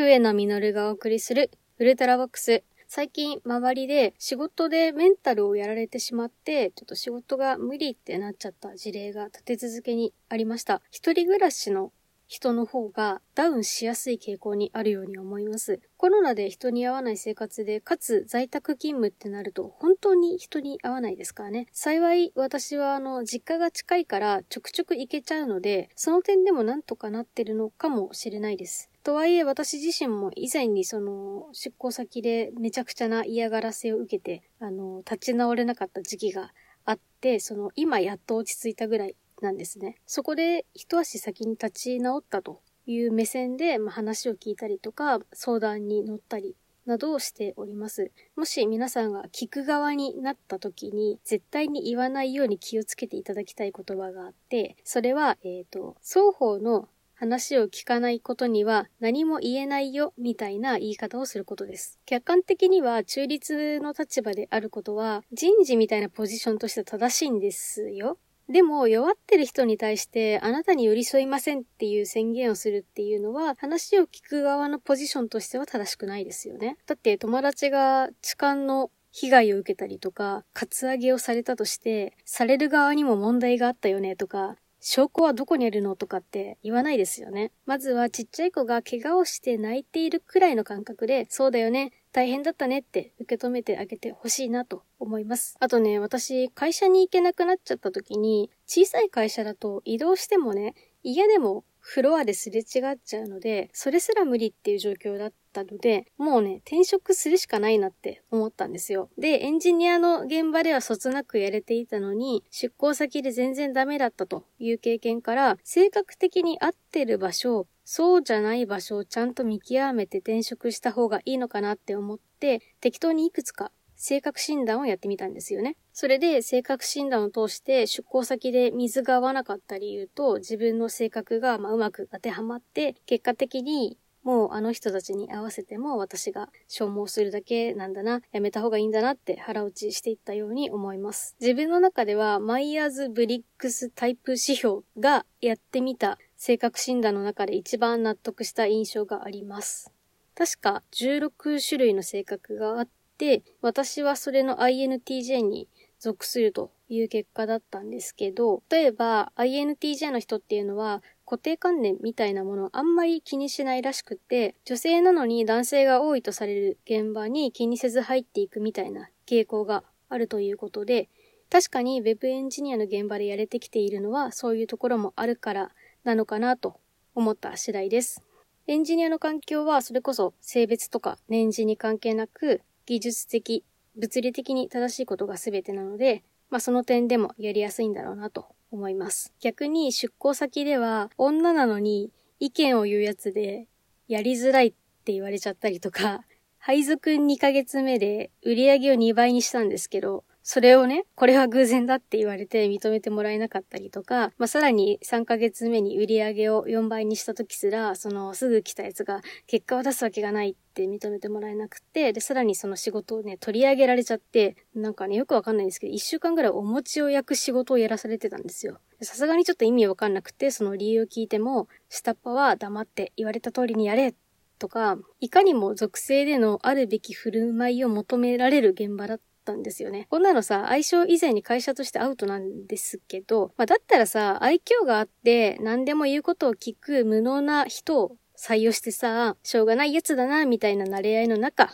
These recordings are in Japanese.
笛野実がお送りするウルトラボックス。最近周りで仕事でメンタルをやられてしまって、ちょっと仕事が無理ってなっちゃった事例が立て続けにありました。一人暮らしの人の方がダウンしやすい傾向にあるように思います。コロナで人に会わない生活で、かつ在宅勤務ってなると本当に人に会わないですからね。幸い私はあの実家が近いからちょくちょく行けちゃうので、その点でもなんとかなってるのかもしれないです。とはいえ私自身も以前にその出向先でめちゃくちゃな嫌がらせを受けて、あの、立ち直れなかった時期があって、その今やっと落ち着いたぐらいなんですね。そこで一足先に立ち直ったという目線で、まあ、話を聞いたりとか、相談に乗ったりなどをしております。もし皆さんが聞く側になった時に、絶対に言わないように気をつけていただきたい言葉があって、それは、えっ、ー、と、双方の話を聞かないことには何も言えないよみたいな言い方をすることです。客観的には中立の立場であることは人事みたいなポジションとして正しいんですよ。でも、弱ってる人に対して、あなたに寄り添いませんっていう宣言をするっていうのは、話を聞く側のポジションとしては正しくないですよね。だって、友達が痴漢の被害を受けたりとか、カツアゲをされたとして、される側にも問題があったよねとか、証拠はどこにあるのとかって言わないですよね。まずはちっちゃい子が怪我をして泣いているくらいの感覚で、そうだよね、大変だったねって受け止めてあげてほしいなと思います。あとね、私、会社に行けなくなっちゃった時に、小さい会社だと移動してもね、嫌でもフロアですれ違っちゃうので、それすら無理っていう状況だったので、もうね、転職するしかないなって思ったんですよ。で、エンジニアの現場ではそつなくやれていたのに、出向先で全然ダメだったという経験から、性格的に合ってる場所、そうじゃない場所をちゃんと見極めて転職した方がいいのかなって思って、適当にいくつか性格診断をやってみたんですよね。それで性格診断を通して出向先で水が合わなかった理由と自分の性格がまうまく当てはまって、結果的にもうあの人たちに合わせても私が消耗するだけなんだな、やめた方がいいんだなって腹落ちしていったように思います。自分の中ではマイヤーズブリックスタイプ指標がやってみた性格診断の中で一番納得した印象があります。確か16種類の性格があってて、私はそれの INTJ に属するという結果だったんですけど、例えば INTJ の人っていうのは固定観念みたいなものをあんまり気にしないらしくて、女性なのに男性が多いとされる現場に気にせず入っていくみたいな傾向があるということで、確かに Web エンジニアの現場でやれてきているのはそういうところもあるからなのかなと思った次第です。エンジニアの環境はそれこそ性別とか年次に関係なく技術的、物理的に正しいことが全てなので、まあその点でもやりやすいんだろうなと思います。逆に出向先では女なのに意見を言うやつでやりづらいって言われちゃったりとか、配属2ヶ月目で売り上げを2倍にしたんですけど、それをね、これは偶然だって言われて認めてもらえなかったりとか、まあ、さらに3ヶ月目に売り上げを4倍にした時すら、そのすぐ来たやつが結果を出すわけがないって認めてもらえなくて、で、さらにその仕事をね、取り上げられちゃって、なんかね、よくわかんないんですけど、1週間ぐらいお餅を焼く仕事をやらされてたんですよ。さすがにちょっと意味わかんなくて、その理由を聞いても、下っ端は黙って言われた通りにやれとか、いかにも属性でのあるべき振る舞いを求められる現場だったんですよね。こんなのさ、相性以前に会社としてアウトなんですけど、まあ、だったらさ、愛嬌があって何でも言うことを聞く無能な人を採用してさ、しょうがないやつだな、みたいな慣れ合いの中、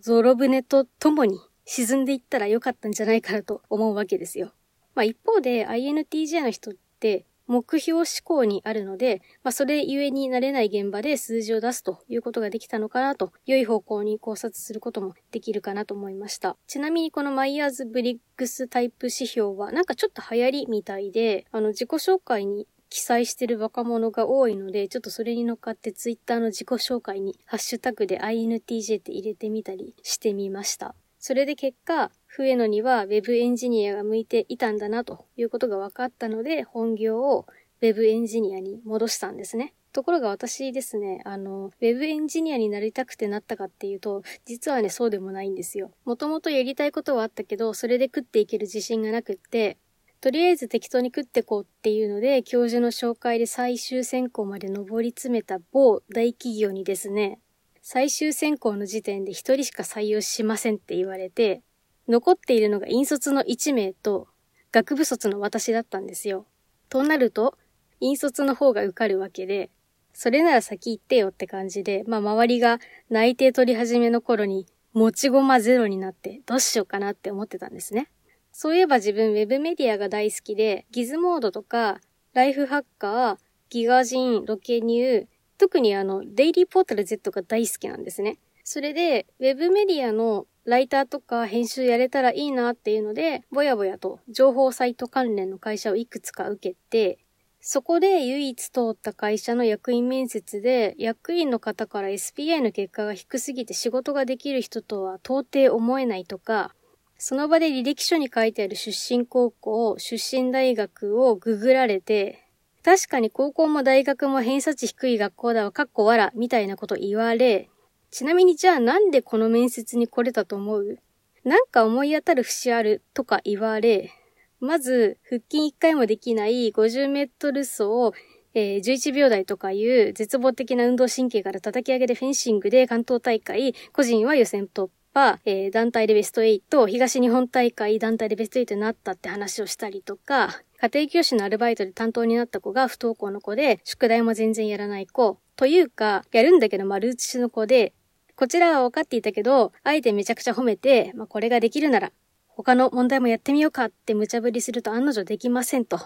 ゾロ船と共に沈んでいったらよかったんじゃないかなと思うわけですよ。まあ一方で INTJ の人って目標思考にあるので、まあ、それゆえになれない現場で数字を出すということができたのかなと、良い方向に考察することもできるかなと思いました。ちなみにこのマイヤーズブリックスタイプ指標はなんかちょっと流行りみたいで、あの自己紹介に記載してる若者が多いので、ちょっとそれに乗っかってツイッターの自己紹介にハッシュタグで INTJ って入れてみたりしてみました。それで結果、笛野には Web エンジニアが向いていたんだなということが分かったので、本業を Web エンジニアに戻したんですね。ところが私ですね、あの、Web エンジニアになりたくてなったかっていうと、実はね、そうでもないんですよ。もともとやりたいことはあったけど、それで食っていける自信がなくって、とりあえず適当に食ってこうっていうので、教授の紹介で最終選考まで上り詰めた某大企業にですね、最終選考の時点で一人しか採用しませんって言われて、残っているのが引率の1名と、学部卒の私だったんですよ。となると、引率の方が受かるわけで、それなら先行ってよって感じで、まあ周りが内定取り始めの頃に持ち駒ゼロになってどうしようかなって思ってたんですね。そういえば自分ウェブメディアが大好きで、ギズモードとか、ライフハッカー、ギガジン、ロケニュー、特にあの、デイリーポータル Z が大好きなんですね。それで、ウェブメディアのライターとか編集やれたらいいなっていうので、ぼやぼやと情報サイト関連の会社をいくつか受けて、そこで唯一通った会社の役員面接で、役員の方から SPI の結果が低すぎて仕事ができる人とは到底思えないとか、その場で履歴書に書いてある出身高校、出身大学をググられて、確かに高校も大学も偏差値低い学校だわ、かっこわら、みたいなこと言われ、ちなみにじゃあなんでこの面接に来れたと思う？なんか思い当たる節あるとか言われ、まず、腹筋1回もできない50メートル走を、えー、11秒台とかいう絶望的な運動神経から叩き上げでフェンシングで関東大会、個人は予選突破、えー、団体でベスト8、東日本大会団体でベスト8になったって話をしたりとか、家庭教師のアルバイトで担当になった子が不登校の子で、宿題も全然やらない子。というか、やるんだけど丸写しの子で、こちらは分かっていたけど、あえてめちゃくちゃ褒めて、まあ、これができるなら、他の問題もやってみようかって無茶ぶりすると案の定できませんと。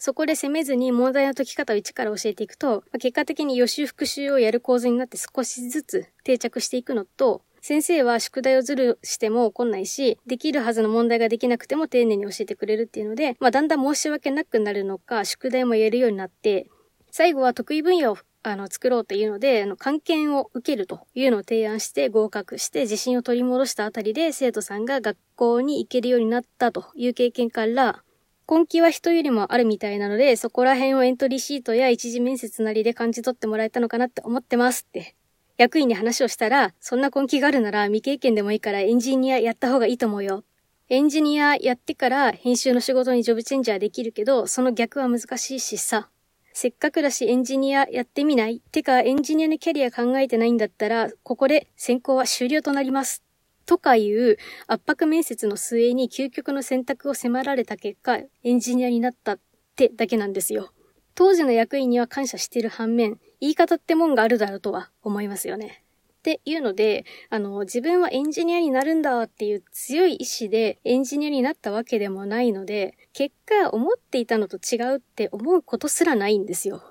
そこで責めずに問題の解き方を一から教えていくと、まあ、結果的に予習復習をやる構図になって少しずつ定着していくのと、先生は宿題をずるしても怒んないし、できるはずの問題ができなくても丁寧に教えてくれるっていうので、まあ、だんだん申し訳なくなるのか、宿題もやるようになって、最後は得意分野をあの、作ろうというので、あの、関係を受けるというのを提案して合格して自信を取り戻したあたりで生徒さんが学校に行けるようになったという経験から、根気は人よりもあるみたいなので、そこら辺をエントリーシートや一次面接なりで感じ取ってもらえたのかなって思ってますって。役員に話をしたら、そんな根気があるなら未経験でもいいからエンジニアやった方がいいと思うよ。エンジニアやってから編集の仕事にジョブチェンジャーできるけど、その逆は難しいしさ。せっかくだしエンジニアやってみない？てかエンジニアのキャリア考えてないんだったら、ここで選考は終了となります。とかいう圧迫面接の末に究極の選択を迫られた結果、エンジニアになったってだけなんですよ。当時の役員には感謝している反面、言い方ってもんがあるだろうとは思いますよね。っていうので、あの、自分はエンジニアになるんだっていう強い意志でエンジニアになったわけでもないので、結果思っていたのと違うって思うことすらないんですよ。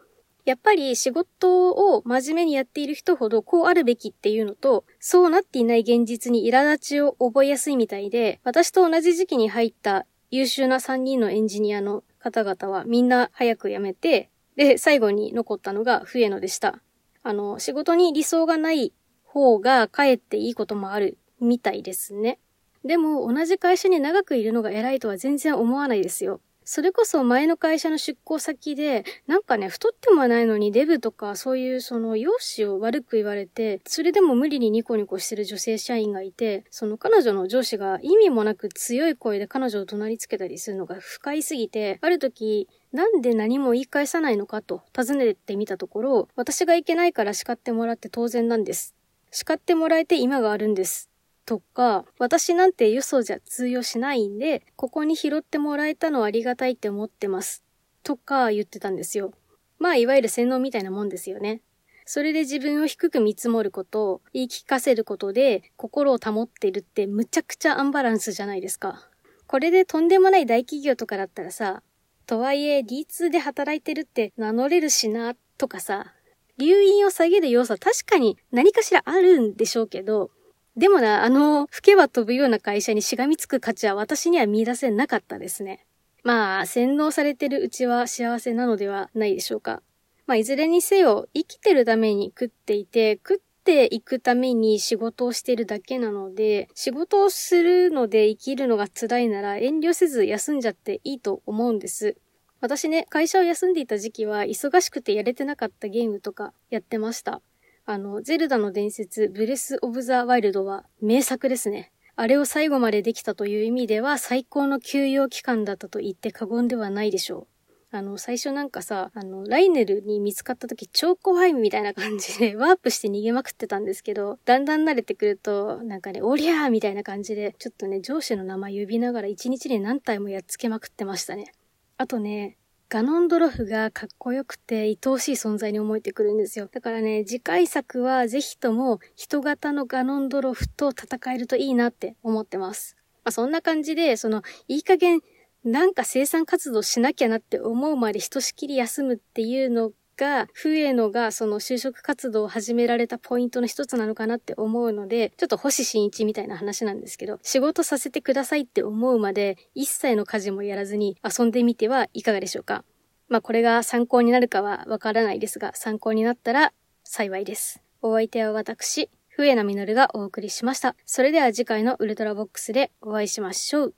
やっぱり仕事を真面目にやっている人ほどこうあるべきっていうのと、そうなっていない現実に苛立ちを覚えやすいみたいで、私と同じ時期に入った優秀な3人のエンジニアの方々はみんな早く辞めて、で、最後に残ったのが笛野でした。あの、仕事に理想がない方がかえっていいこともあるみたいですね。でも、同じ会社に長くいるのが偉いとは全然思わないですよ。それこそ前の会社の出向先で、なんかね、太ってもないのにデブとかそういうその容姿を悪く言われて、それでも無理にニコニコしてる女性社員がいて、その彼女の上司が意味もなく強い声で彼女を怒鳴りつけたりするのが不快すぎて、ある時、なんで何も言い返さないのかと尋ねてみたところ、私がいけないから叱ってもらって当然なんです。叱ってもらえて今があるんです。とか、私なんてよそじゃ通用しないんで、ここに拾ってもらえたのはありがたいって思ってます。とか言ってたんですよ。まあ、いわゆる洗脳みたいなもんですよね。それで自分を低く見積もることを言い聞かせることで心を保っているってむちゃくちゃアンバランスじゃないですか。これでとんでもない大企業とかだったらさ、とはいえ D2 で働いてるって名乗れるしな、とかさ、留飲を下げる要素は確かに何かしらあるんでしょうけど、でもな、あの、吹けば飛ぶような会社にしがみつく価値は私には見出せなかったですね。まあ、洗脳されてるうちは幸せなのではないでしょうか。まあ、いずれにせよ、生きてるために食っていて、食っていくために仕事をしてるだけなので、仕事をするので生きるのが辛いなら遠慮せず休んじゃっていいと思うんです。私ね、会社を休んでいた時期は忙しくてやれてなかったゲームとかやってました。あの、ゼルダの伝説、ブレス・オブ・ザ・ワイルドは名作ですね。あれを最後までできたという意味では最高の休養期間だったと言って過言ではないでしょう。あの、最初なんかさ、あの、ライネルに見つかった時超怖いみたいな感じでワープして逃げまくってたんですけど、だんだん慣れてくると、なんかね、おりゃーみたいな感じで、ちょっとね、上司の名前呼びながら一日に何体もやっつけまくってましたね。あとね、ガノンドロフがかっこよくて愛おしい存在に思えてくるんですよ。だからね、次回作はぜひとも人型のガノンドロフと戦えるといいなって思ってます。まあ、そんな感じで、その、いい加減、なんか生産活動しなきゃなって思うまでひとしきり休むっていうのが、エノがその就職活動を始められたポイントの一つなのかなって思うので、ちょっと星新一みたいな話なんですけど、仕事させてくださいって思うまで、一切の家事もやらずに遊んでみてはいかがでしょうか？まあこれが参考になるかはわからないですが、参考になったら幸いです。お相手は私、笛名実がお送りしました。それでは次回のウルトラボックスでお会いしましょう。